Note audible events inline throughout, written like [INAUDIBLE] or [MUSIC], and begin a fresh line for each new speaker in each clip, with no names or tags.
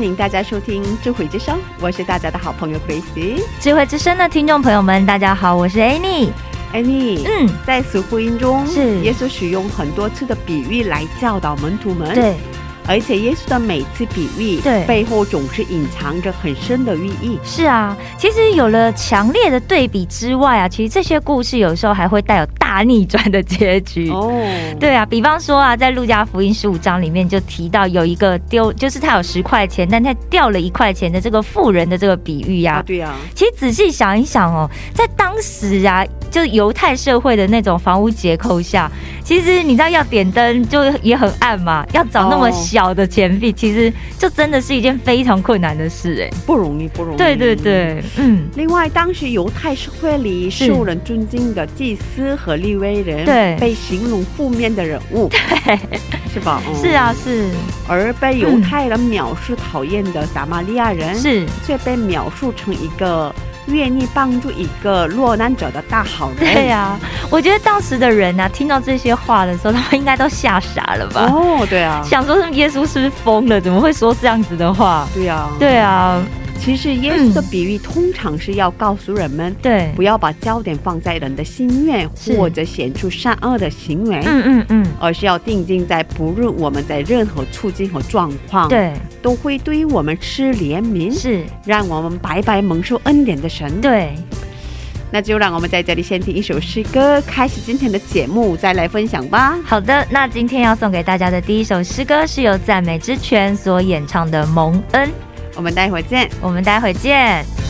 欢迎大家收听智慧之声，我是大家的好朋友 Grace。
智慧之声的听众朋友们，大家好，我是 Annie。
Annie，
嗯，
在四福音中，
是
耶稣使用很多次的比喻来教导门徒们。，
对，
而且耶稣的每次比喻，
对。
背后总是隐藏着很深的寓意。
是啊，其实有了强烈的对比之外啊，其实这些故事有时候还会带有大逆转的结局。
哦，
对啊，比方说啊，在路加福音十五章里面就提到有一个丢，就是他有十块钱，但他掉了一块钱的这个富人的这个比喻呀、
啊，对啊，
其实仔细想一想哦，在当时啊，就犹太社会的那种房屋结构下，其实你知道要点灯就也很暗嘛，要找那么
哦
小的钱币，其实这真的是一件非常困难的事哎。
不容易，不容易。
对对。对，嗯，
另外，当时犹太社会里受人尊敬的祭司和利威人，
对
被形容负面的人物，[LAUGHS]
对，
是吧？嗯
是啊，是
而被犹太人藐视讨厌的撒玛利亚人，
是，
却被描述成一个愿意帮助一个落难者的大好人。
对呀、我觉得当时的人啊，听到这些话的时候，他们应该都吓傻了吧？
哦，对啊，
想说是耶稣是不是疯了？怎么会说这样子的话？
对啊，。
对啊，
其实耶稣的比喻通常是要告诉人们，
对，
不要把焦点放在人的心愿或者显出善恶的行为。
嗯嗯嗯，
而是要定睛在不论我们在任何处境和状况，，
对，
都会对于我们施怜悯，
是，
让我们白白蒙受恩典的神。
对。
那就让我们在这里先听一首诗歌，开始今天的节目，再来分享吧。
好的，那今天要送给大家的第一首诗歌是由赞美之泉所演唱的《蒙恩》，
我们待会儿见。
我们待会
儿见。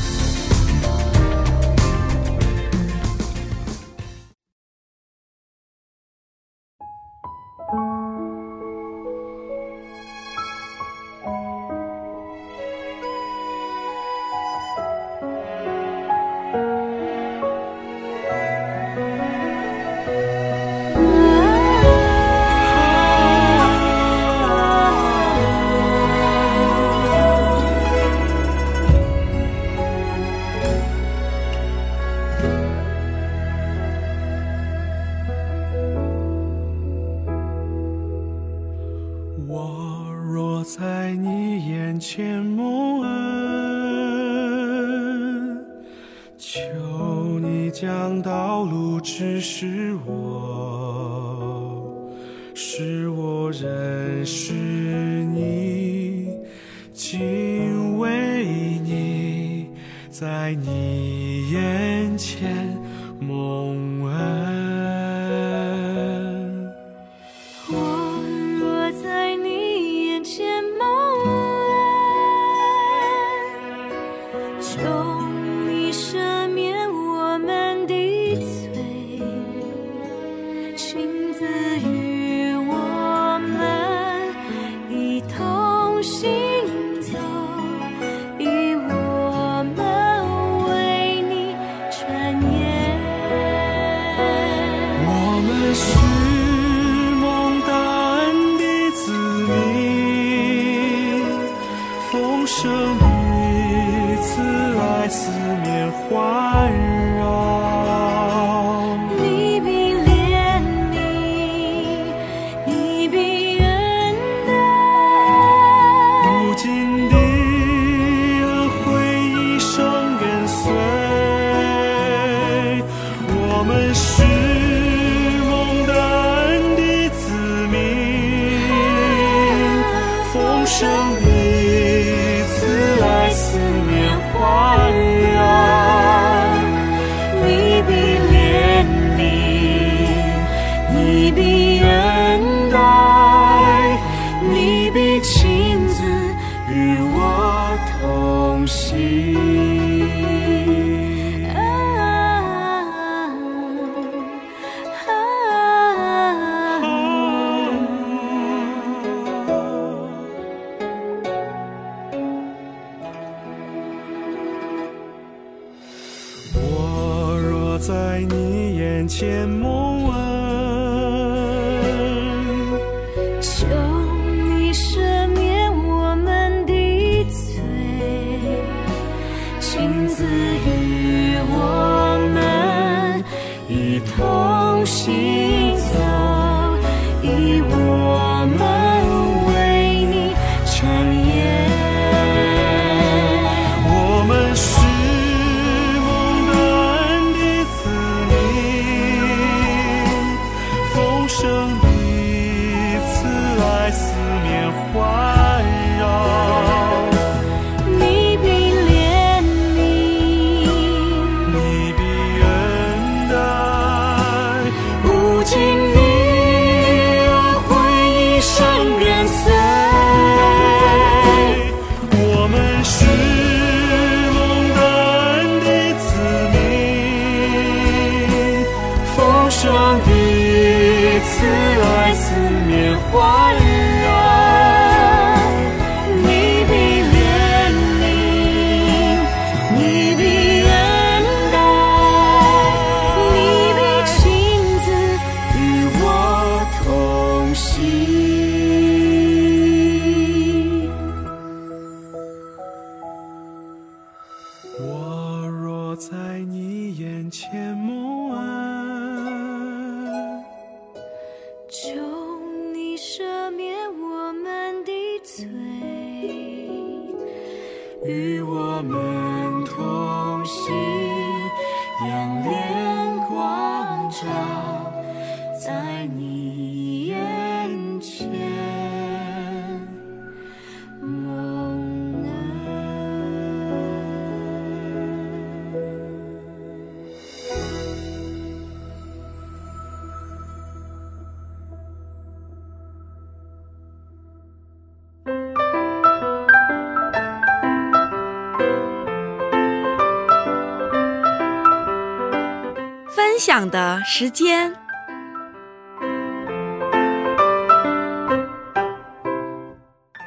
时间。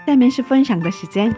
下面是分享的时间，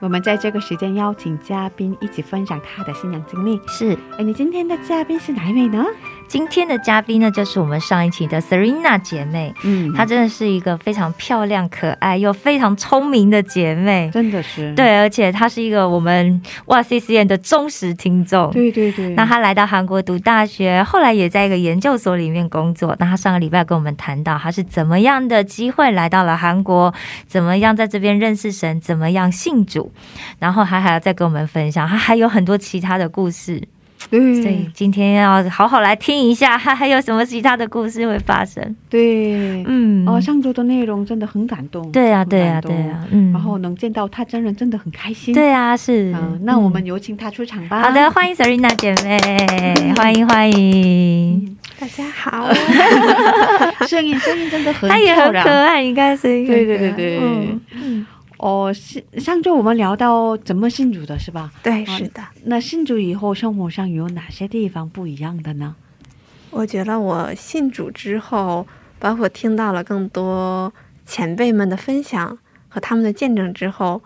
我们在这个时间邀请嘉宾一起分享他的新娘经历。
是
哎，你今天的嘉宾是哪一位呢？
今天的嘉宾呢，就是我们上一期的 Serena 姐妹，
嗯
她真的是一个非常漂亮、可爱又非常聪明的姐妹。
真的是，
对，而且她是一个我们哇 C C N 的忠实听众。
对对对，
那她来到韩国读大学，后来也在一个研究所里面工作。那她上个礼拜跟我们谈到，她是怎么样的机会来到了韩国，怎么样在这边认识神，怎么样信主，然后她还要再跟我们分享，她还有很多其他的故事。所以
对
今天要好好来听一下，她还有什么其他的故事会发生？
对，
嗯，
哦，上周的内容真的很感动。
对啊，
很
对啊，对啊，嗯，
然后能见到他真人，真的很开心。
对啊，是。
嗯，那我们有请他出场吧。
好的，欢迎 Serena 姐妹，欢迎欢迎，
大家好，[LAUGHS]
声音声音真的很
她也很可爱，你看声音很可爱，
对对对。对，
嗯
哦，是上周我们聊到怎么信主的是吧？
对，
啊
是的，
那信主以后，生活上有哪些地方不一样的呢？
我觉得我信主之后，包括听到了更多前辈们的分享和他们的见证之后，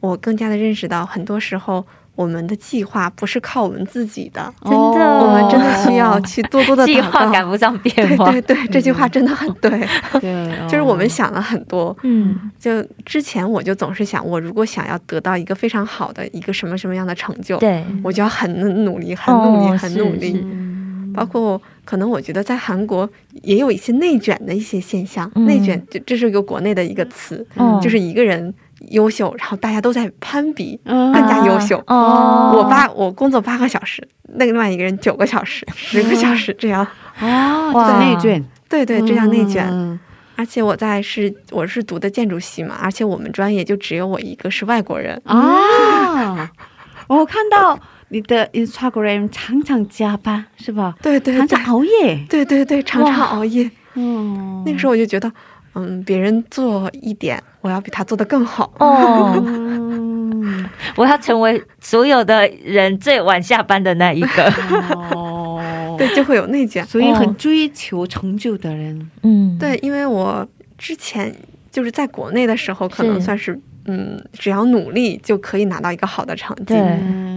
我更加的认识到，很多时候我们的计划不是靠我们自己的，
真的。
哦
我们真的需要去多多的 [LAUGHS]
计。划赶不上变
对
化，
对对，这句话真的很对，[LAUGHS]
对，[LAUGHS]
就是我们
哦
想了很多。
嗯。
就之前我就总是想，我如果想要得到一个非常好的一个什么什么样的成就，
对，
我就要很努力、很努力、
哦
很努力。包括可能我觉得在韩国也有一些内卷的一些现象，
嗯。
内卷这这是一个国内的一个词，
哦。
就是一个人优秀，然后大家都在攀比，
嗯
更加优秀。
哦，
我八我工作八个小时，那个另外一个人九个小时、十个小时这样，
哦，
哇
这是内卷，
对对，这样内卷。
嗯
而且我在是我是读的建筑系嘛，而且我们专业就只有我一个是外国人，
啊，我看到你的 Instagram 常常加班是吧？
对对对
常常熬夜。
对对对，常常熬夜。
嗯，
那个时候我就觉得，嗯，别人做一点，我要比他做的更好。
哦，
嗯，[LAUGHS]
我要成为所有的人最晚下班的那一个，
哦，[LAUGHS]
对，就会有内卷。
所以很追求成就的人，
嗯，
对，因为我之前就是在国内的时候，可能算是嗯，只要努力就可以拿到一个好的成绩。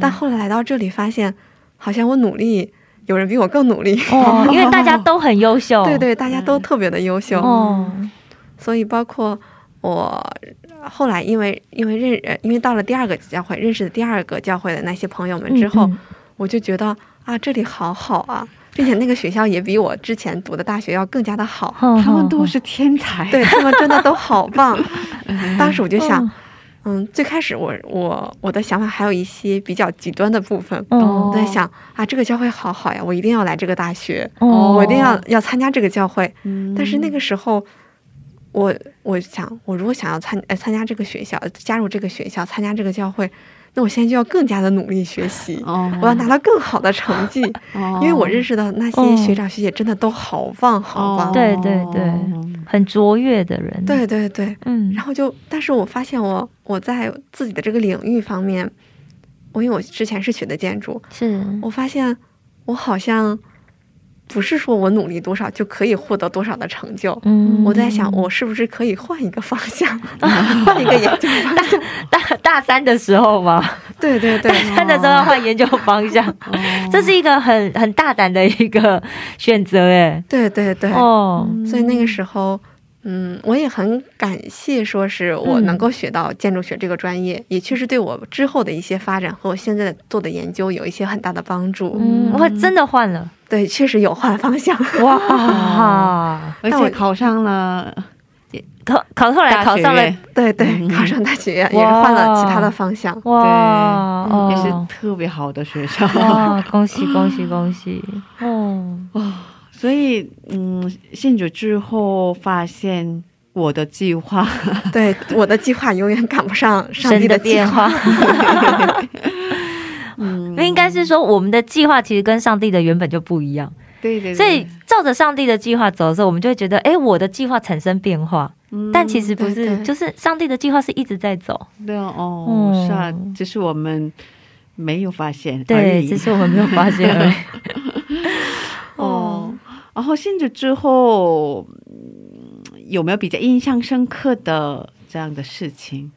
但后来来到这里，发现好像我努力有人比我更努力。
哦，因为大家 [LAUGHS] 都很优秀，
对对，大家都特别的优秀。
哦，
所以包括我后来因为因为认呃因为到了第二个教会认识的第二个教会的那些朋友们之后，
嗯
我就觉得啊这里好好啊，并且那个学校也比我之前读的大学要更加的好。
嗯
他们都是天才。
对他们真的都好棒。[LAUGHS] 当时我就想
嗯，
嗯，最开始我我我的想法还有一些比较极端的部分，
哦
我在想啊，这个教会好好呀，我一定要来这个大学，
哦
我一定要要参加这个教会。
嗯
但是那个时候，我我想，我如果想要参呃参加这个学校，呃加入这个学校，参加这个教会，那我现在就要更加的努力学习，
哦
我要拿到更好的成绩，
哦。
因为我认识的那些学长学姐真的都好棒好棒。
哦
对对对很卓越的人，，
对对对，
嗯，
然后就，但是我发现我我在自己的这个领域方面，我因为我之前是学的建筑，
是，
我发现我好像不是说我努力多少就可以获得多少的成就。
嗯。
我在想，我是不是可以换一个方向，[LAUGHS] 换一个研究方向？
大大三的时候吗，
对对对。
大三的时候要换研究方向，
哦。
这是一个很很大胆的一个选择，哎，
对对对。
哦，
所以那个时候，嗯，我也很感谢，说是我
嗯
能够学到建筑学这个专业，也确实对我之后的一些发展和我现在做的研究有一些很大的帮助。
嗯，我真的换了，
对，确实有换方向。
哇，[LAUGHS]
而且考上了
考考后来
大学
考上了，
对对，
嗯
考上大学院也是换了其他的方向。
哇，
对，也是
哦
特别好的学校。
哇，恭喜恭喜恭喜，哦哦，
所以，嗯，信主之后发现我的计划，
对，我的计划永远赶不上上帝
的
计
变化。
嗯，[LAUGHS]
应该是说，我们的计划其实跟上帝的原本就不一样，
对对对，
所以照着上帝的计划走的时候，我们就会觉得，哎，我的计划产生变化，
嗯
但其实不是，
对。对
就是上帝的计划是一直在走，
对哦，
嗯。
是啊，只是我们没有发现
对，
已。
只是我们没有发现而已。[LAUGHS]
哦。然后信主之后，嗯有没有比较印象深刻的这样的事情？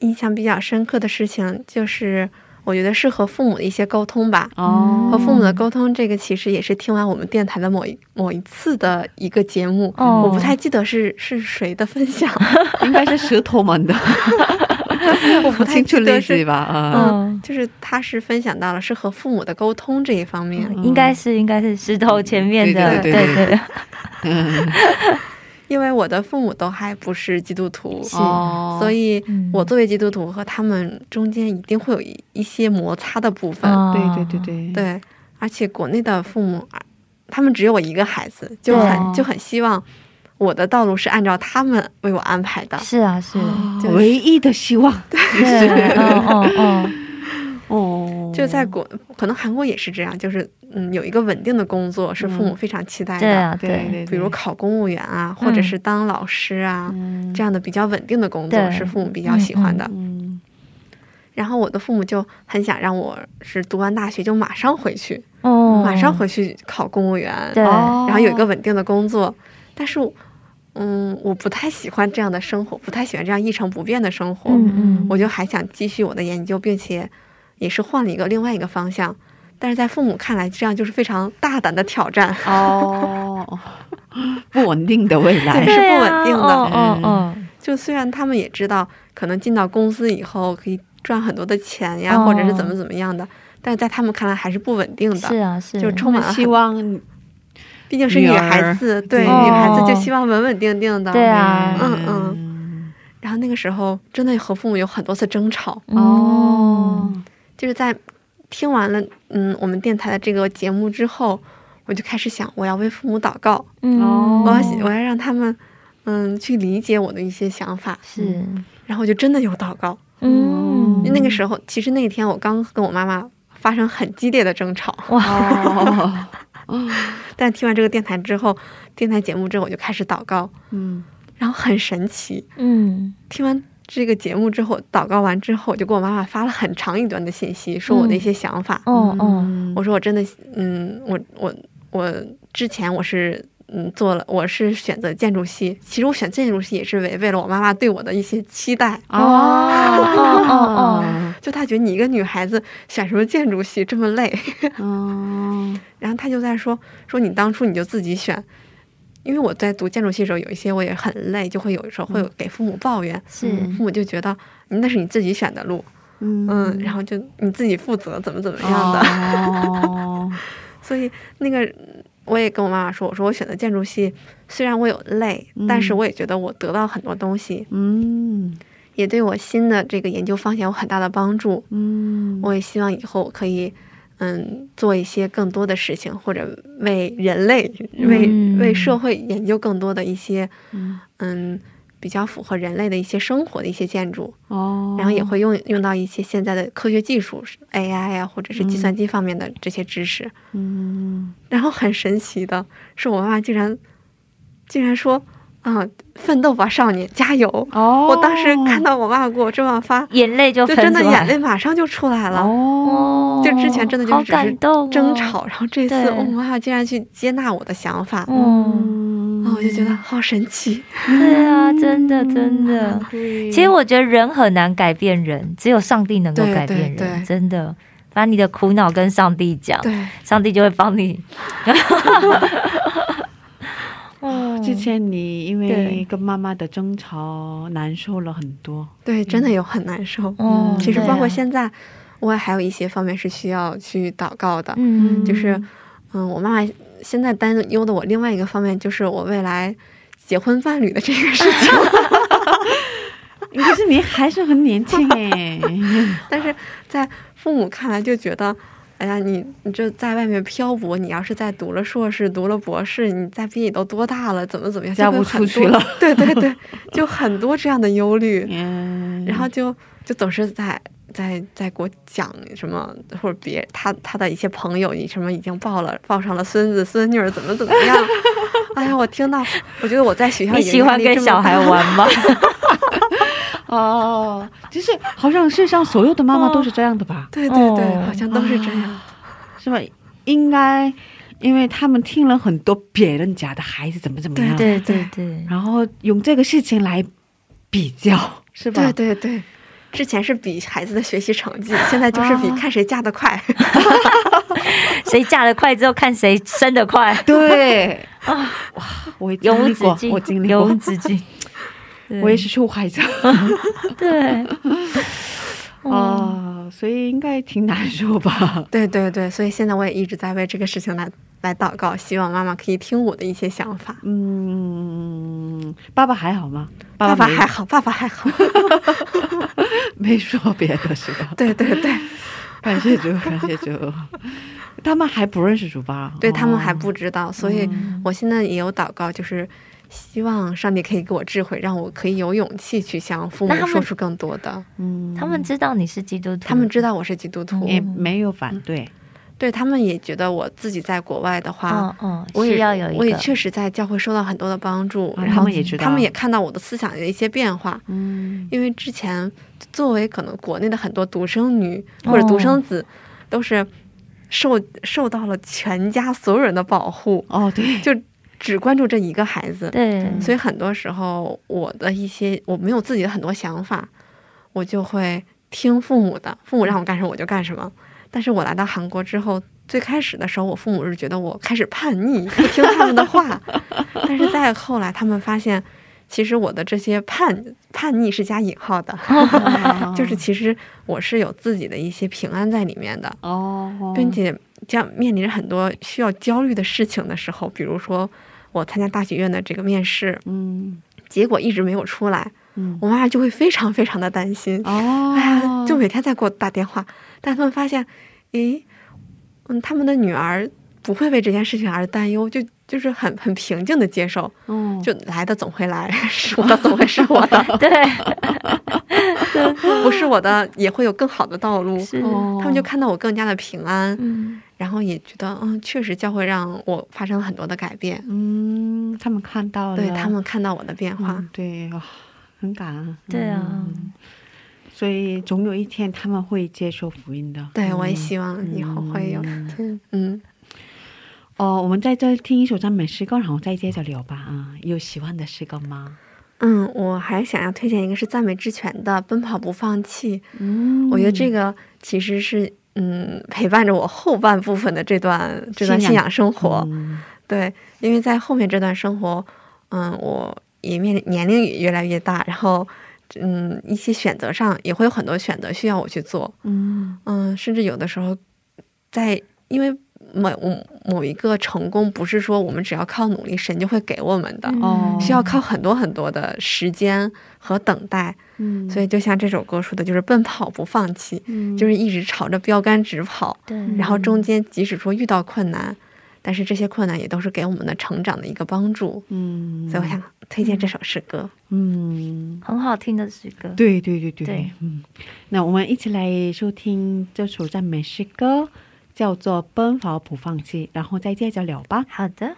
印象比较深刻的事情就是，我觉得是和父母的一些沟通吧。
哦，
和父母的沟通，这个其实也是听完我们电台的某一某一次的一个节目，
哦。
我不太记得是是谁的分享，[LAUGHS]
应该是石头们的，[LAUGHS]
我不太
清楚
记得是
例子吧？啊，
嗯，就是他是分享到了是和父母的沟通这一方面，
应该是应该是石头前面的，
对对对。
对 [LAUGHS]
因为我的父母都还不是基督徒，所以
嗯
我作为基督徒和他们中间一定会有一一些摩擦的部分。
哦
对对对对，
对，而且国内的父母，啊他们只有我一个孩子，就
对
很就很希望我的道路是按照他们为我安排的。
是啊是，
就是
唯一的希望，
对，哦哦哦，
哦，
就在国，可能韩国也是这样，就是嗯，有一个稳定的工作是父母非常期待的，
对啊
对
比如考公务员啊，或者是当老师啊，
嗯
这样的比较稳定的工作是父母比较喜欢的。
嗯
然后我的父母就很想让我是读完大学就马上回去，
哦，
马上回去考公务员，然后有一个稳定的工作。但是，嗯，我不太喜欢这样的生活，不太喜欢这样一成不变的生活。
嗯嗯，
我就还想继续我的研究，并且也是换了一个另外一个方向。但是在父母看来，这样就是非常大胆的挑战。
哦，不稳定的未 [LAUGHS] 来
对，是不稳定的
哦哦哦，
就虽然他们也知道，可能进到公司以后可以赚很多的钱呀，
哦
或者是怎么怎么样的，但是在他们看来还是不稳定的。
是啊是，
就充满了
希望 [LAUGHS]
毕竟是女孩子，对
对
女孩子
哦
就希望稳稳定定的。
对啊
嗯嗯。然后那个时候真的和父母有很多次争吵，
哦，
就是在听完了嗯我们电台的这个节目之后，我就开始想，我要为父母祷告，
嗯，
哦
我要我要让他们嗯去理解我的一些想法。
是，
然后我就真的有祷告。
嗯，
那个时候，其实那天我刚跟我妈妈发生很激烈的争吵，
哦，[LAUGHS]
但听完这个电台之后，电台节目之后，我就开始祷告，
嗯，
然后很神奇。
嗯
听完这个节目之后，祷告完之后，我就给我妈妈发了很长一段的信息，说我的一些想法。
哦哦，
我说我真的，嗯，我我我之前我是嗯做了，我是选择建筑系。其实我选建筑系也是违背了我妈妈对我的一些期待。
哦哦哦 [LAUGHS]
就她觉得你一个女孩子选什么建筑系这么累，[LAUGHS]
哦，
然后她就在说说你当初你就自己选。因为我在读建筑系的时候，有一些我也很累，就会有时候会有给父母抱怨，
是
父母就觉得那是你自己选的路，
嗯
嗯，然后就你自己负责怎么怎么样的。
哦，[LAUGHS]
所以那个我也跟我妈妈说，我说我选择建筑系，虽然我有累，
嗯
但是我也觉得我得到很多东西，
嗯
也对我新的这个研究方向有很大的帮助。
嗯，
我也希望以后我可以，嗯，做一些更多的事情，或者为人类、为
嗯。
为社会研究更多的一些，
嗯。
嗯，比较符合人类的一些生活的一些建筑，
哦，
然后也会用用到一些现在的科学技术，AI 啊，或者是计算机方面的这些知识。
嗯。
然后很神奇的是，我妈妈竟然竟然说：“啊、奋斗吧，少年，加油！”
哦，
我当时看到我妈妈给我这么发，
眼泪就
就真的眼泪马上就出来了。
哦，
就之前真的就
好
只是
感动哦
争吵，然后这次
对
我妈妈竟然去接纳我的想法，
嗯，
嗯
啊，我就觉得好神奇。
对啊，真的真的。
对
其实我觉得人很难改变人，只有上帝能够改变人，
对对
真的。把你的苦恼跟上帝讲，
对，
上帝就会帮你。[LAUGHS] 哦。
之前你因为跟妈妈的争吵难受了很多，
对，真的有很难受。
嗯
其实包括现在，我也还有一些方面是需要去祷告的。
嗯，
就是，嗯，我妈妈现在担忧的我另外一个方面就是我未来结婚伴侣的这个事情。[LAUGHS]
可是你还是很年轻哎，[LAUGHS]
但是在父母看来就觉得，哎呀，你你这在外面漂泊，你要是再读了硕士、读了博士，你再毕业都多大了，怎么怎么样，
嫁不出去了。
对对对，就很多这样的忧虑，[LAUGHS]
嗯，
然后就就总是在。在在给我讲什么，或者别他他的一些朋友，你什么已经抱了抱上了孙子孙女儿，怎么怎么样？[LAUGHS] 哎呀，我听到，我觉得我在学校
你喜欢跟小孩玩吗？[LAUGHS]
哦，就是好像世上所有的妈妈都是这样的吧？
对对对，
哦
好像都是这样。
是吧？应该，因为他们听了很多别人家的孩子怎么怎么样，
对对对，
然后用这个事情来比较，是吧？
对对对，之前是比孩子的学习成绩，现在就是比
啊
看谁嫁得快。[LAUGHS]
谁嫁得快之后看谁生得快，
对 [LAUGHS] 啊，哇，我经历过，我经历
永无
过，
止境。对
我也是受害者
对，[LAUGHS] 哦，
啊，所以应该挺难受吧？
对对对，所以现在我也一直在为这个事情来来祷告，希望妈妈可以听我的一些想法。
嗯，爸爸还好吗？
爸爸
没
还好，爸爸还好。[LAUGHS]
没说别的是吧？[LAUGHS]
对对对，
感谢主，感谢主。他们还不认识主吧？
对他们还
哦
不知道，所以我现在也有祷告，就是希望上帝可以给我智慧，让我可以有勇气去向父母说出更多的。
嗯，
他们知道你是基督徒，
他们知道我是基督徒，
也没有反对。
对他们也觉得我自己在国外的话，
嗯嗯，
我也
需要有一个，
我也确实在教会受到很多的帮助，
啊
然后
他们也知道。
他们也看到我的思想的一些变化。
嗯。
因为之前作为可能国内的很多独生女或者独生子，都是受受到了全家所有人的保护，
哦，对，
就只关注这一个孩子。
对，
所以很多时候，我的一些我没有自己的很多想法，我就会听父母的，父母让我干什么我就干什么。但是我来到韩国之后，最开始的时候，我父母是觉得我开始叛逆，不听他们的话。[LAUGHS] 但是再后来，他们发现，其实我的这些叛叛逆是加引号的，[LAUGHS] 就是其实我是有自己的一些平安在里面的。
哦，
并且这样面临着很多需要焦虑的事情的时候，比如说我参加大学院的这个面试，
嗯。
结果一直没有出来，
嗯。
我妈妈就会非常非常的担心，
哦，
哎呀，就每天在给我打电话，但他们发现，诶，嗯，他们的女儿不会为这件事情而担忧，就就是很很平静的接受，
嗯
就来的总会来，是我的总会是我的，[LAUGHS]
对，[LAUGHS]
不是我的也会有更好的道路。
是，
哦。
他们就看到我更加的平安，
嗯，
然后也觉得，嗯，确实教会让我发生了很多的改变，
嗯，他们看到了，
对他们看到我的变化，
嗯对哇，很感恩，
对啊，
嗯所以总有一天他们会接受福音的。
对我也希望以后会有，
嗯
嗯嗯
哦，我们在这听一首赞美诗歌，然后再接着聊吧。啊、有喜欢的诗歌吗？
嗯，我还想要推荐一个是赞美之泉的《奔跑不放弃》。
嗯
我觉得这个其实是嗯陪伴着我后半部分的这段这段
信仰
生活。
嗯
对，因为在后面这段生活，嗯，我也面临年龄也越来越大，然后嗯一些选择上也会有很多选择需要我去做。
嗯
嗯，甚至有的时候在因为某某一个成功，不是说我们只要靠努力，神就会给我们的。
哦，
需要靠很多很多的时间和等待，
嗯，
所以就像这首歌说的，就是奔跑不放弃，
嗯
就是一直朝着标杆直跑。
对
然后中间即使说遇到困难，但是这些困难也都是给我们的成长的一个帮助。
嗯，
所以我想推荐这首诗歌。
嗯，
很好听的诗歌。
对对对对
对
嗯，那我们一起来收听这首赞美诗歌，叫做《奔跑不放弃》，然后再接着聊吧。
好的。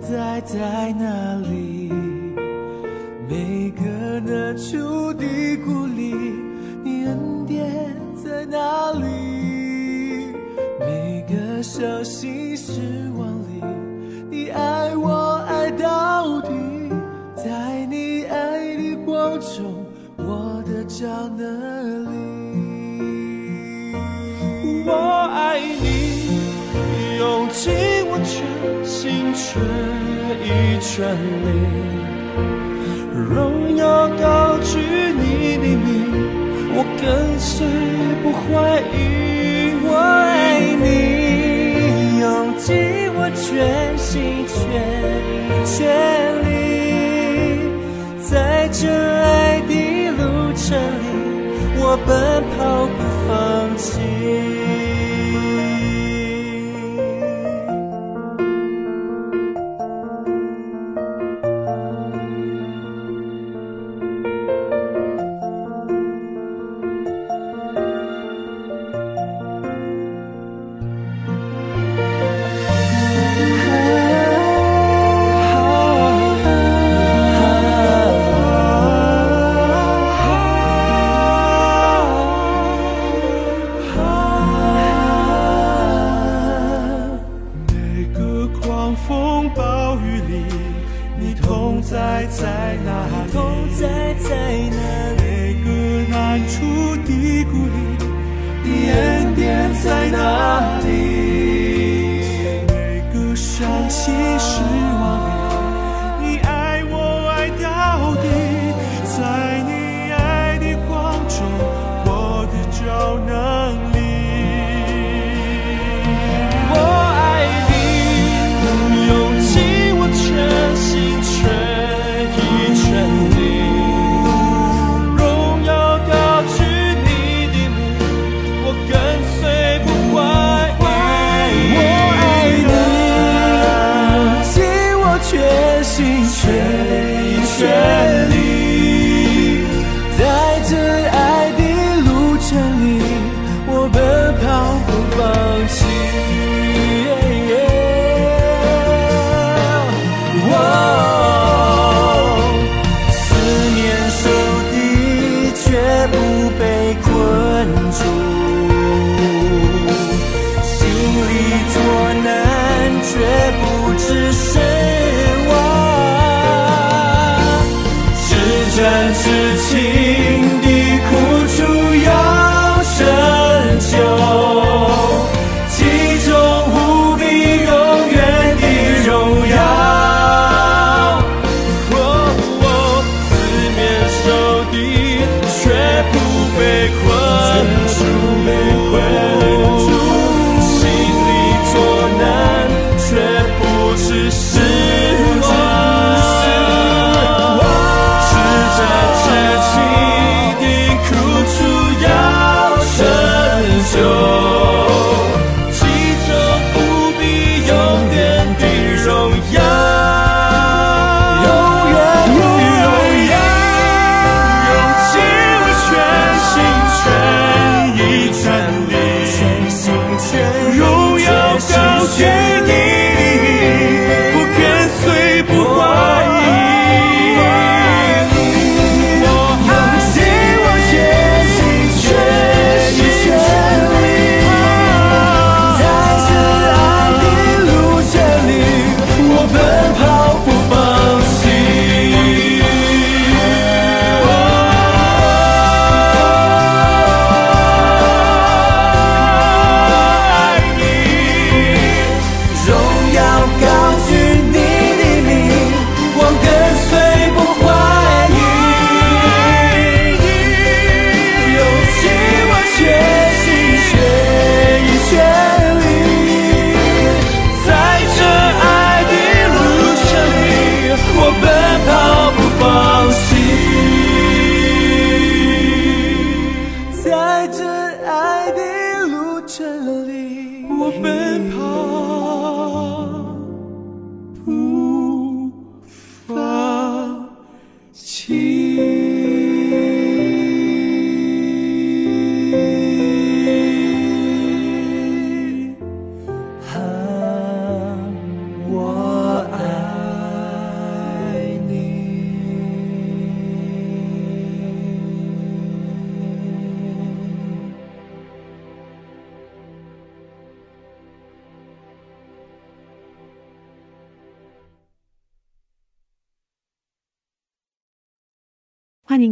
在在哪里？每个难处的鼓励，你恩典在哪里？每个伤心失望里，你爱我爱到底，在你爱的光中，我的找能力。
全意全力，荣耀高举你的名，我跟随不怀疑。我爱你，
用尽我全心全全力，在这爱的路程里，我奔跑
远处的孤影，你恩典在哪里？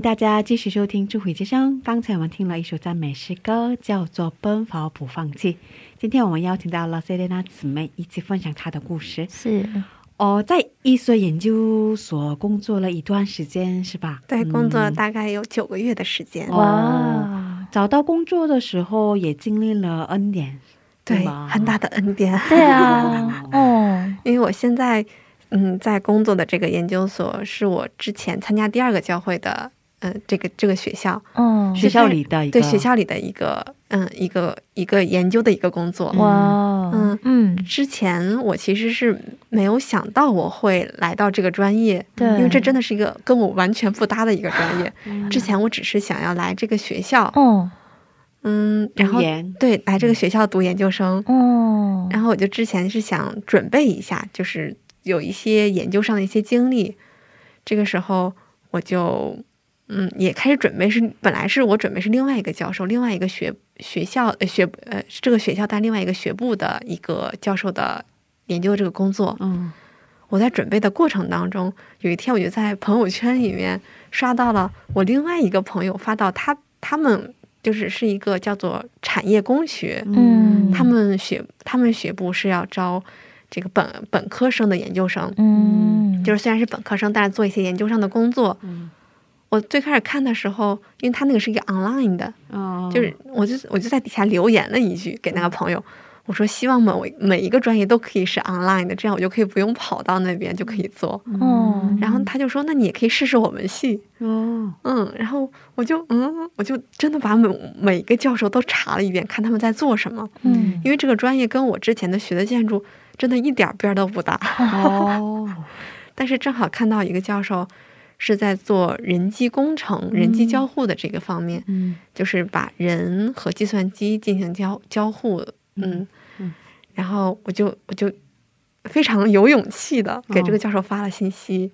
大家继续收听《智慧之声》。刚才我们听了一首赞美诗歌，叫做《奔跑不放弃》。今天我们邀请到了塞莲娜姊妹一起分享她的故事。
是
哦，在艺术研究所工作了一段时间，是吧？
对，工作
了
大概有九个月的时间。
哦
哇，
找到工作的时候也经历了恩典，
对，
吗
很大的恩典。
对啊，[LAUGHS] 哦，
因为我现在，嗯，在工作的这个研究所是我之前参加第二个教会的，呃，这个这个学校，
嗯，
学校里的一个
对学校里的一个，嗯，一个一个研究的一个工作。
哇，
嗯
嗯，
之前我其实是没有想到我会来到这个专业，
对
因为这真的是一个跟我完全不搭的一个专业。
嗯
之前我只是想要来这个学校，
哦，
嗯，然后对来这个学校读研究生，
哦，
然后我就之前是想准备一下，就是有一些研究上的一些经历。这个时候我就嗯也开始准备是，本来是我准备是另外一个教授，另外一个学学校呃学呃这个学校但另外一个学部的一个教授的研究这个工作。
嗯
我在准备的过程当中，有一天我就在朋友圈里面刷到了我另外一个朋友发到他他们就是是一个叫做产业工学，
嗯
他们学他们学部是要招这个本本科生的研究生，
嗯，
就是虽然是本科生，但是做一些研究上的工作。
嗯
我最开始看的时候，因为他那个是一个 online 的，
哦，
就是我就我就在底下留言了一句给那个朋友，我说希望每每一个专业都可以是 online 的，这样我就可以不用跑到那边就可以做。
哦，
然后他就说，那你也可以试试我们系。
哦
嗯，然后我就嗯，我就真的把每每个教授都查了一遍，看他们在做什么。
嗯
因为这个专业跟我之前的学的建筑真的一点儿边儿都不搭。
哦 [LAUGHS]
但是正好看到一个教授是在做人机工程、人机交互的这个方面，
嗯
就是把人和计算机进行交交互。嗯
嗯
然后我就我就非常有勇气的给这个教授发了信息，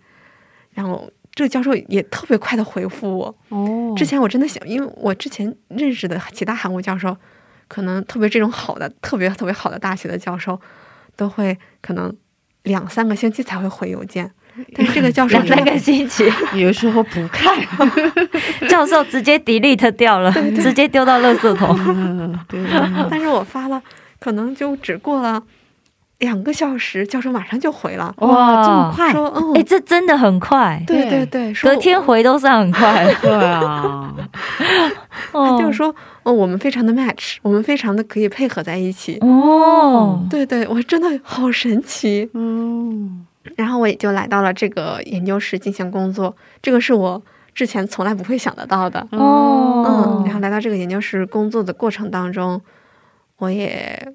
然后这个教授也特别快的回复我。
哦，
之前我真的想，因为我之前认识的其他韩国教授，可能特别这种好的、特别特别好的大学的教授，都会可能两三个星期才会回邮件，[LAUGHS] 但是这个教授
两三个星期，[LAUGHS]
有时候不看，[LAUGHS]
教授直接 delete 掉了，直接丢到垃圾桶。
嗯对，
但是我发了，可能就只过了两个小时，教授马上就回了，
哇，这么快，
说嗯，
哎，这真的很快，
对对对，
隔天回都算很快。
对啊，
他
就是说，哦，我们非常的 match，我们非常的可以配合在一起。
哦，
对对，我真的好神奇。
嗯
然后我也就来到了这个研究室进行工作，这个是我之前从来不会想得到的。
哦
嗯，然后来到这个研究室工作的过程当中，我也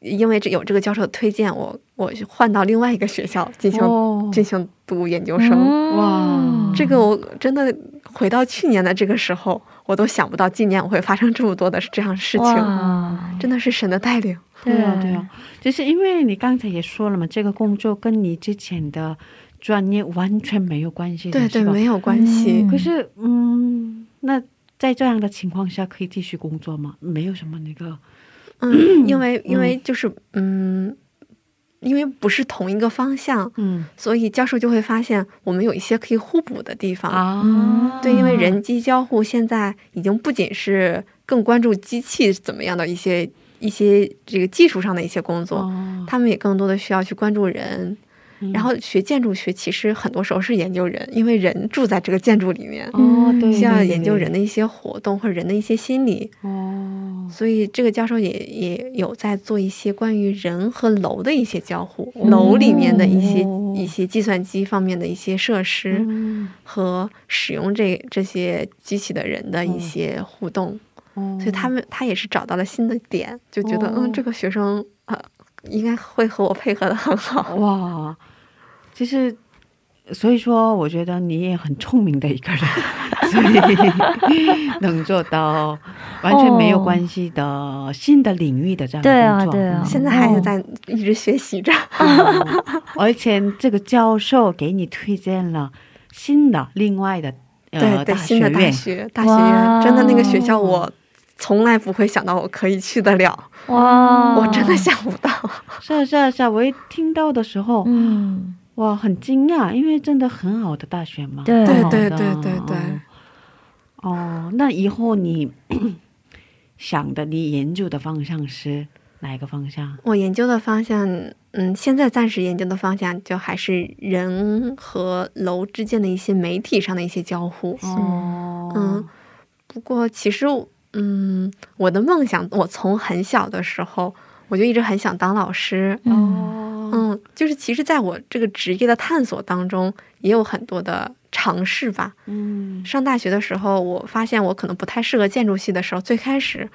因为这有这个教授的推荐，我我换到另外一个学校进行、
哦
进行读研究生。
嗯
哇
这个我真的回到去年的这个时候，我都想不到今年我会发生这么多的这样事情，真的是神的带领。
对啊对啊，就是因为你刚才也说了嘛，这个工作跟你之前的专业完全没有关系，
对对，没有关系。
嗯
可是，嗯，那在这样的情况下，可以继续工作吗？没有什么那个，[CLEARS THROAT]
嗯，因为因为就是嗯，因为不是同一个方向，
嗯。
所以教授就会发现我们有一些可以互补的地方。
啊，
对，因为人机交互现在已经不仅是更关注机器怎么样的一些一些这个技术上的一些工作，
哦，
他们也更多的需要去关注人，
嗯
然后学建筑学其实很多时候是研究人，因为人住在这个建筑里面，
哦，对，
需要研究人。的一些活动或者人的一些心理。
哦，
所以这个教授也也有在做一些关于人和楼的一些交互，
哦
楼里面的一些
哦
一些计算机方面的一些设施。
嗯
和使用这这些机器的人的一些互动，
哦
所以他们他也是找到了新的点，就觉得、
哦
嗯，这个学生呃应该会和我配合的很好。
哇，其实所以说，我觉得你也很聪明的一个人，[LAUGHS] 所以能做到完全没有关系的新的领域的这样的
对啊
工作。
对啊
嗯
现在还是在一直学习着。
哦 [LAUGHS] 而且这个教授给你推荐了新的另外的呃
对对，
大
新的大
学
大学真的那个学校我。从来不会想到我可以去得了，
哇，
我真的想不到。
是啊是啊是啊，我一听到的时候，
嗯，
哇，很惊讶，因为真的很好的大学嘛。
对
对对对对
哦哦，那以后你想的，你研究的方向是哪一个方向？
我研究的方向，嗯，现在暂时研究的方向就还是人和楼之间的一些媒体上的一些交互。
哦，
嗯，不过其实，嗯，我的梦想，我从很小的时候我就一直很想当老师。
嗯
哦，
嗯，就是其实在我这个职业的探索当中，也有很多的尝试吧。
嗯
上大学的时候，我发现我可能不太适合建筑系的时候，最开始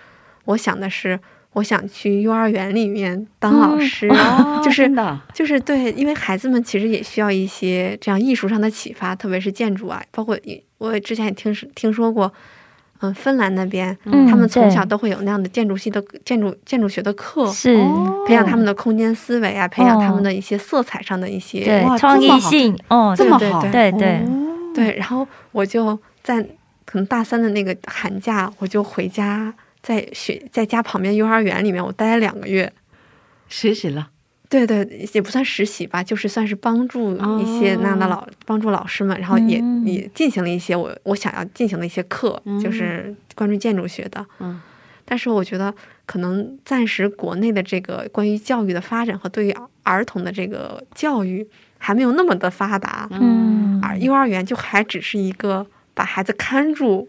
我想的是，我想去幼儿园里面当老师，
哦
就是就是对，因为孩子们其实也需要一些这样艺术上的启发，特别是建筑啊，包括我也之前也听说听说过，嗯，芬兰那边、
嗯
他们从小都会有那样的建筑系的建筑建筑学的课，
是，
哦
培养他们的空间思维啊，培养他
哦
们的一些色彩上的一些
对，创意性哦，
这么好，
对对。
对对。
哦。
对，然后我就在可能大三的那个寒假，我就回家，在学在家旁边幼儿园里面，我待了两个月。
学习了，
对对，也不算实习吧，就是算是帮助一些那样的老、帮助老师们，然后也、
嗯。
也进行了一些我我想要进行的一些课，
嗯。
就是关注建筑学的。
嗯。
但是我觉得可能暂时国内的这个关于教育的发展和对于儿童的这个教育还没有那么的发达，
嗯，
而幼儿园就还只是一个把孩子看住、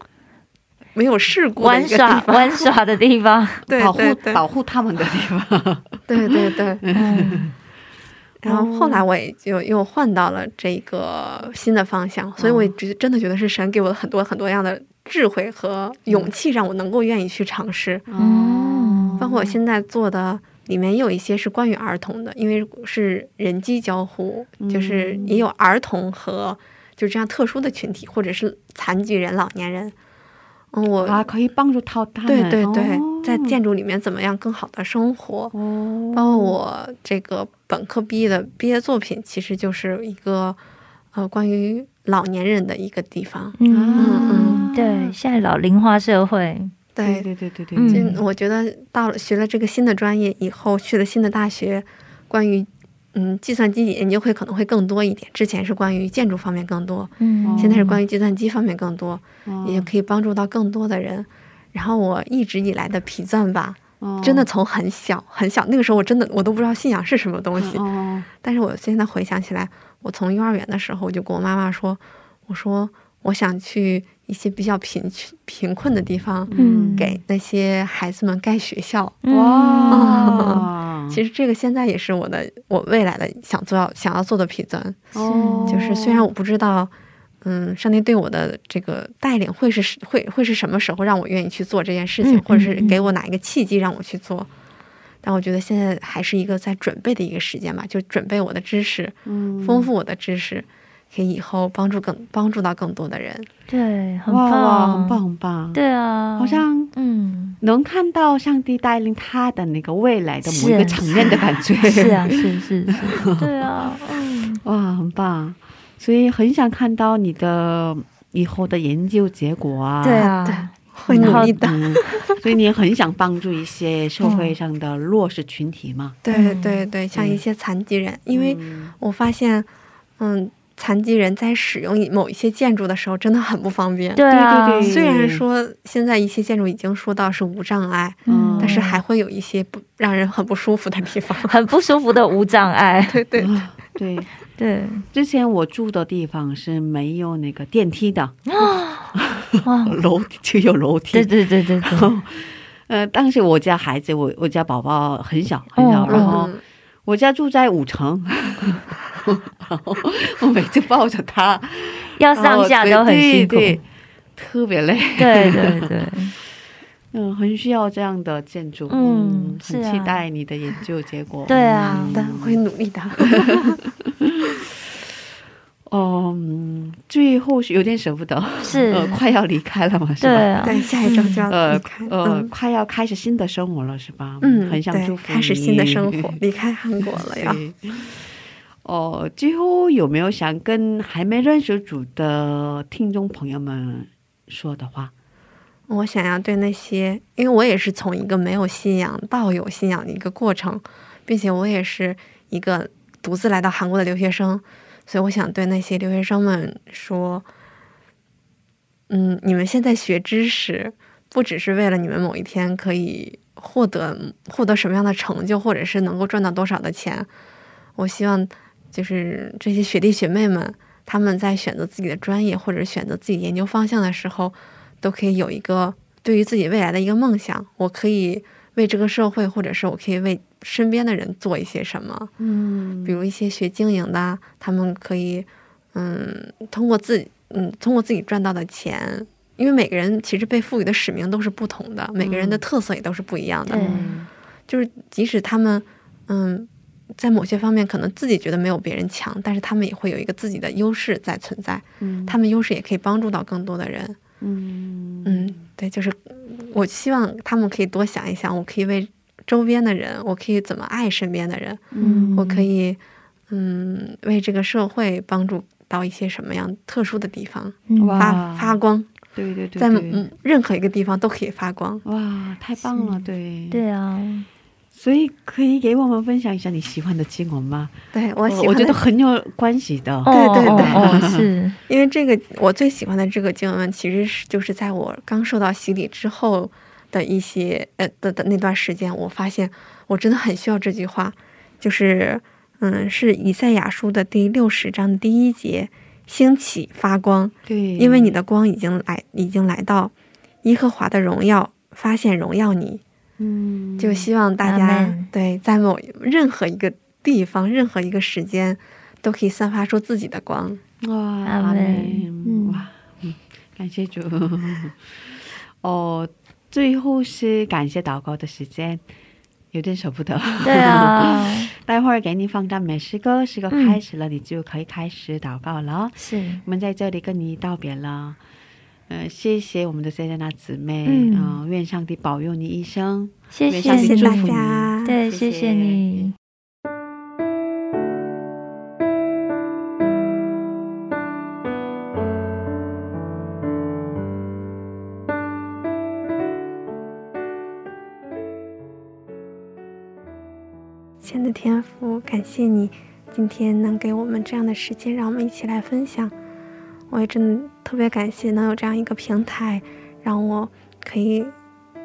没有事故的
玩耍
一个地方。
玩耍的地方，[LAUGHS]
对
保护
对对
保护他们的地方，
对 [LAUGHS] 对对。[LAUGHS]
嗯
然后后来我也就又换到了这个新的方向，所以我也觉真的觉得是神给我很多很多样的智慧和勇气，让我能够愿意去尝试。
嗯
包括我现在做的里面也有一些是关于儿童的，因为是人机交互，就是也有儿童和就这样特殊的群体，或者是残疾人、老年人。嗯，我、
啊，可以帮助到他们，
对对对，
哦
在建筑里面怎么样更好的生活？
哦，
包括我这个本科毕业的毕业作品，其实就是一个呃关于老年人的一个地方。
嗯嗯，对，现在老龄化社会，
对
对，
对对对
我觉得到了学了这个新的专业以后，去了新的大学，关于嗯计算机研究会可能会更多一点。之前是关于建筑方面更多，
嗯，
现在是关于计算机方面更多，
哦
也可以帮助到更多的人。然后我一直以来的疲倦吧，
哦
真的从很小很小那个时候，我真的我都不知道信仰是什么东西。
哦
但是我现在回想起来，我从幼儿园的时候我就跟我妈妈说，我说我想去一些比较贫贫困的地方，
嗯。
给那些孩子们盖学校。
哇，[LAUGHS]
其实这个现在也是我的我未来的想做要想要做的品尊，
哦
就是虽然我不知道，嗯，上帝对我的这个带领会是会会是什么时候让我愿意去做这件事情，
嗯
或者是给我哪一个契机让我去做。但我觉得现在还是一个在准备的一个时间吧，就准备我的知识，
嗯。
丰富我的知识，可以以后帮助更帮助到更多的人。
对，很
哇哇，
棒，
很棒，很棒，，
对啊，
好像
嗯，
能看到上帝带领他的那个未来的某一个
是
层面的感觉，
是啊，是是是，[LAUGHS] 对啊，嗯，
哇，很棒，所以很想看到你的以后的研究结果啊，
对啊，
对会努力的。
嗯，[LAUGHS] 所以你也很想帮助一些社会上的弱势群体嘛，
对
嗯
对对，像
嗯
一些残疾人，因为
嗯。
我发现，嗯，残疾人在使用某一些建筑的时候真的很不方便。
对啊，
对对
虽然说现在一些建筑已经说到是无障碍，
嗯
但是还会有一些不让人很不舒服的地方。
很不舒服的无障碍，
对 [LAUGHS] 对。
啊对，
对，
之前我住的地方是没有那个电梯的，
哇，[LAUGHS]
楼就有楼梯。
对对对对对，[LAUGHS]
呃，当时我家孩子，我我家宝宝很小很小，
哦
然后
嗯。
我家住在五层，然后我每次抱着他，
要上下都很辛苦。
对对特别累。
对对对，
嗯，很需要这样的建筑。
嗯是啊
很期待你的研究结果。
对啊
嗯
的，我会努力的。
哦，[LAUGHS] 嗯最后是有点舍不得，
是
呃，快要离开了嘛，是吧？
对啊，
对，下一周就要
呃
离开。
呃，
嗯
快要开始新的生活了，是吧？
嗯，
很想祝福
开始新的生活，离开韩国了呀。[LAUGHS]
哦，最后有没有想跟还没认识主的听众朋友们说的话？
我想要对那些，因为我也是从一个没有信仰到有信仰的一个过程，并且我也是一个独自来到韩国的留学生，所以我想对那些留学生们说，嗯，你们现在学知识，不只是为了你们某一天可以获得获得什么样的成就，或者是能够赚到多少的钱。我希望就是这些学弟学妹们，他们在选择自己的专业或者选择自己研究方向的时候，都可以有一个对于自己未来的一个梦想。我可以为这个社会，或者是我可以为身边的人做一些什么。
嗯
比如一些学经营的，他们可以，嗯，通过自己，嗯，通过自己赚到的钱，因为每个人其实被赋予的使命都是不同的，每个人的特色也都是不一样的。
嗯
就是即使他们，嗯，在某些方面可能自己觉得没有别人强，但是他们也会有一个自己的优势在存在，
嗯。
他们优势也可以帮助到更多的人。
嗯。
嗯，对，就是我希望他们可以多想一想，我可以为周边的人，我可以怎么爱身边的人，
嗯。
我可以，嗯，为这个社会帮助到一些什么样特殊的地方，发发光，
对对对
在嗯任何一个地方都可以发光。
哇，太棒了，对。
对啊，
所以可以给我们分享一下你喜欢的经文吗？
对我喜欢
我觉得很有关系的。
对对对。
哦哦是，[LAUGHS]
因为这个我最喜欢的这个经文，其实是就是在我刚受到洗礼之后的一些呃的的那段时间，我发现我真的很需要这句话，就是嗯，是以赛亚书的第六十章的第一节，兴起发光，
对，
因为你的光已经来，已经来到，耶和华的荣耀发现荣耀你，
嗯，
就希望大家对在某任何一个地方、任何一个时间，都可以散发出自己的光。
哇，
阿门嗯
哇，嗯，感谢主。[LAUGHS] 哦，最后是感谢祷告的时间，有点舍不得。
对啊，[LAUGHS]
待会儿给你放赞美诗歌，诗歌
嗯
开始了，你就可以开始祷告了。
是，
我们在这里跟你道别了。呃，谢谢我们的塞莲娜姊妹，
嗯
嗯、愿上帝保佑你一生，
谢谢
大
祝福你
家
对，
谢
谢谢你。
亲爱的天父，感谢你今天能给我们这样的时间，让我们一起来分享。我也真的特别感谢能有这样一个平台，让我可以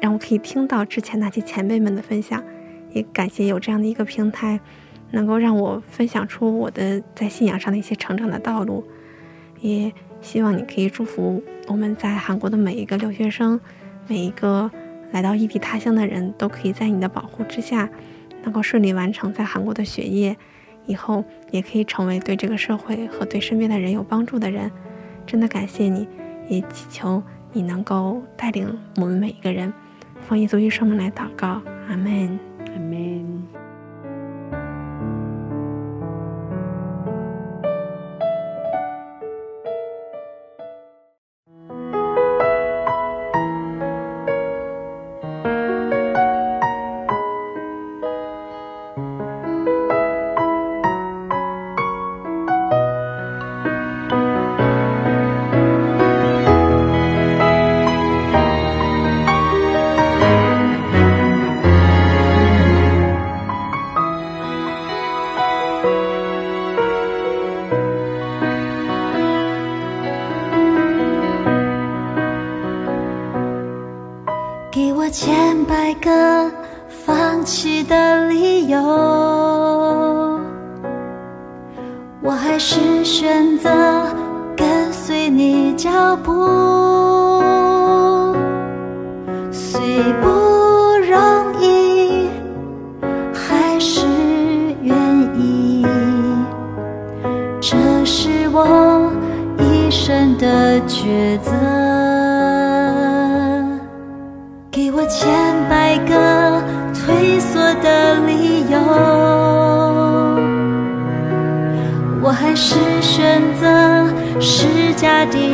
让我可以听到之前那些前辈们的分享，也感谢有这样的一个平台，能够让我分享出我的在信仰上的一些成长的道路。也希望你可以祝福我们在韩国的每一个留学生，每一个来到异地他乡的人，都可以在你的保护之下。能够顺利完成在韩国的学业，以后也可以成为对这个社会和对身边的人有帮助的人。真的感谢你，也祈求你能够带领我们每一个人。奉耶稣基督圣名来祷告，阿门。
我还
是选择跟随你脚步，虽不容易，还是愿意。这是我一生的抉择。
Shadi.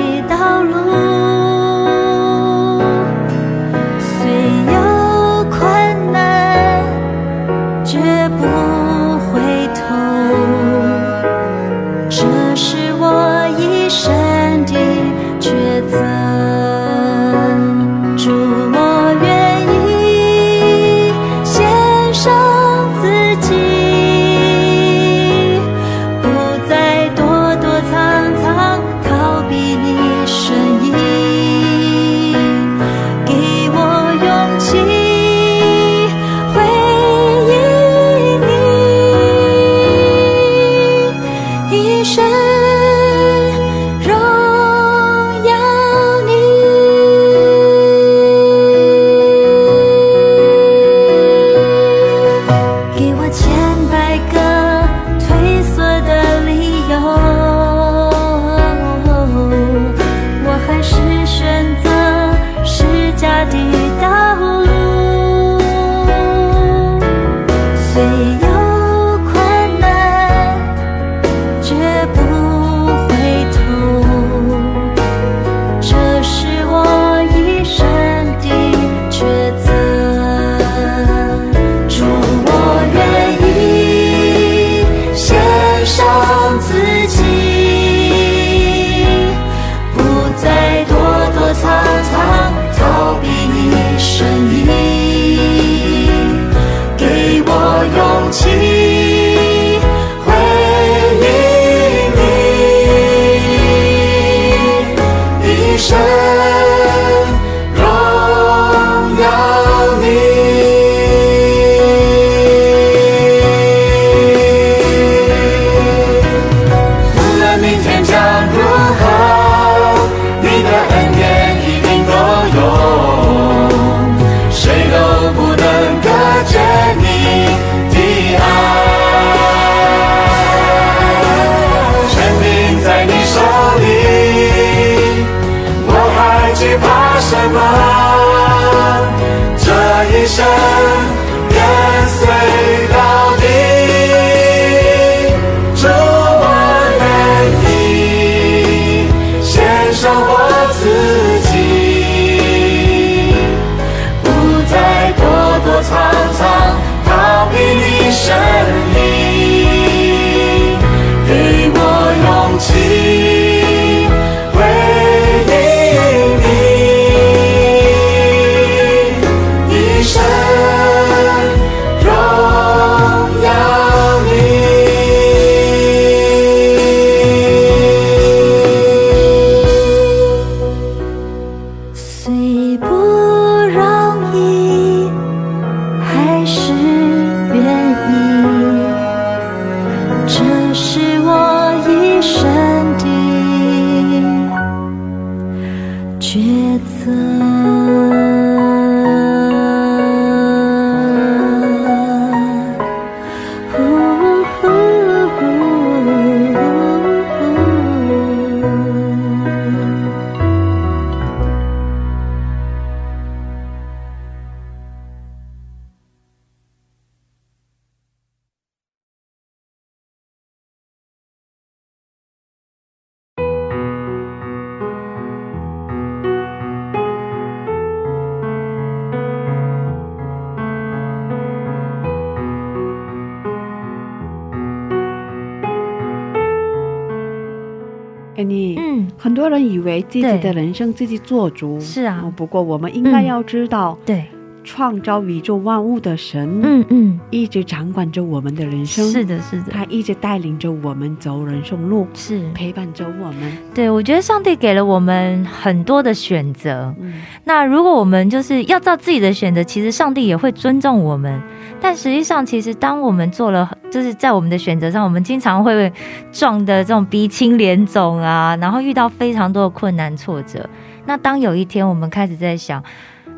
为自己的人生自己做主，
是啊。
哦不过我们应该
嗯
要知道，
对，
创造宇宙万物的神，
嗯嗯，
一直掌管着我们的人生，
是的，是的，
他一直带领着我们走人生路，
是。
陪伴着我们。
对，我觉得上帝给了我们很多的选择。
嗯，
那如果我们就是要照自己的选择，其实上帝也会尊重我们。但实际上，其实当我们做了，就是在我们的选择上，我们经常会撞的这种鼻青脸肿啊，然后遇到非常多的困难挫折。那当有一天我们开始在想，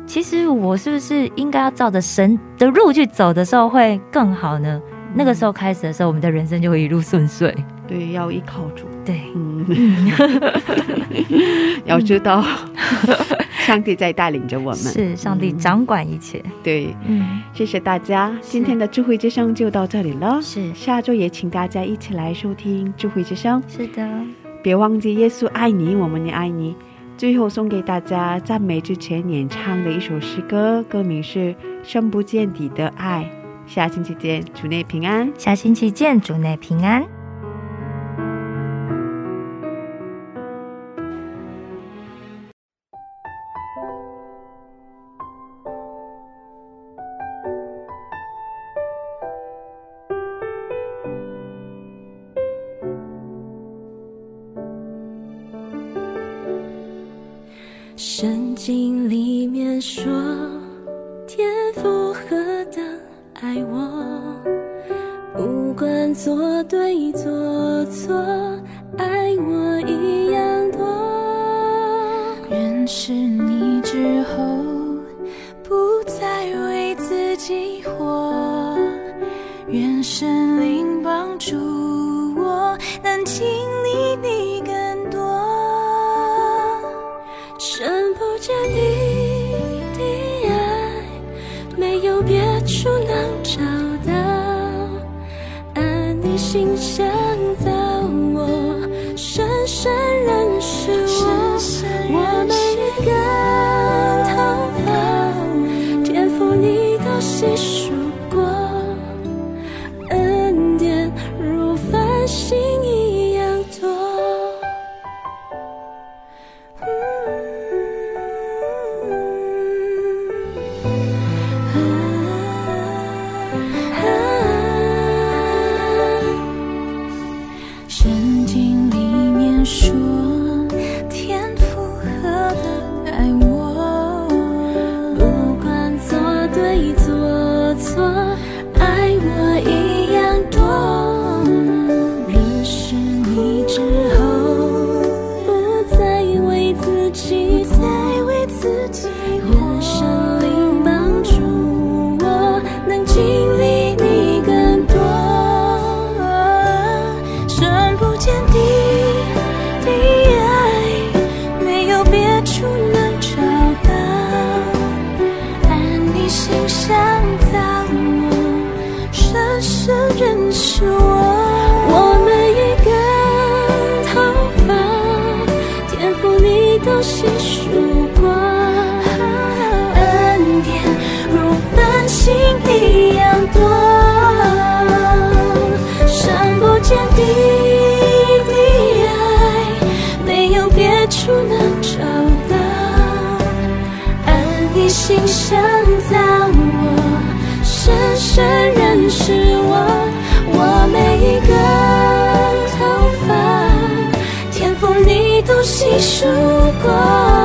其实我是不是应该要照着神的路去走的时候，会更好呢？那个时候开始的时候，我们的人生就会一路顺遂。
对，要依靠主。
对，
嗯，[LAUGHS] [LAUGHS] 要知道，[LAUGHS] 上帝在带领着我们。
是上帝掌管一切。
对，
嗯，
谢谢大家，今天的智慧之声就到这里了。
是
下周也请大家一起来收听智慧之声，
是的，
别忘记耶稣爱你，我们也爱你。最后送给大家赞美之前演唱的一首诗歌，歌名是《深不见底的爱》。下星期见，主内平安。
下星期见，主内平安。
圣经里面说，天父何等爱我，不管做对做错，爱我一样多。认识你之后，不再为自己活，愿神灵细数过，恩典如繁星一样。都细数过，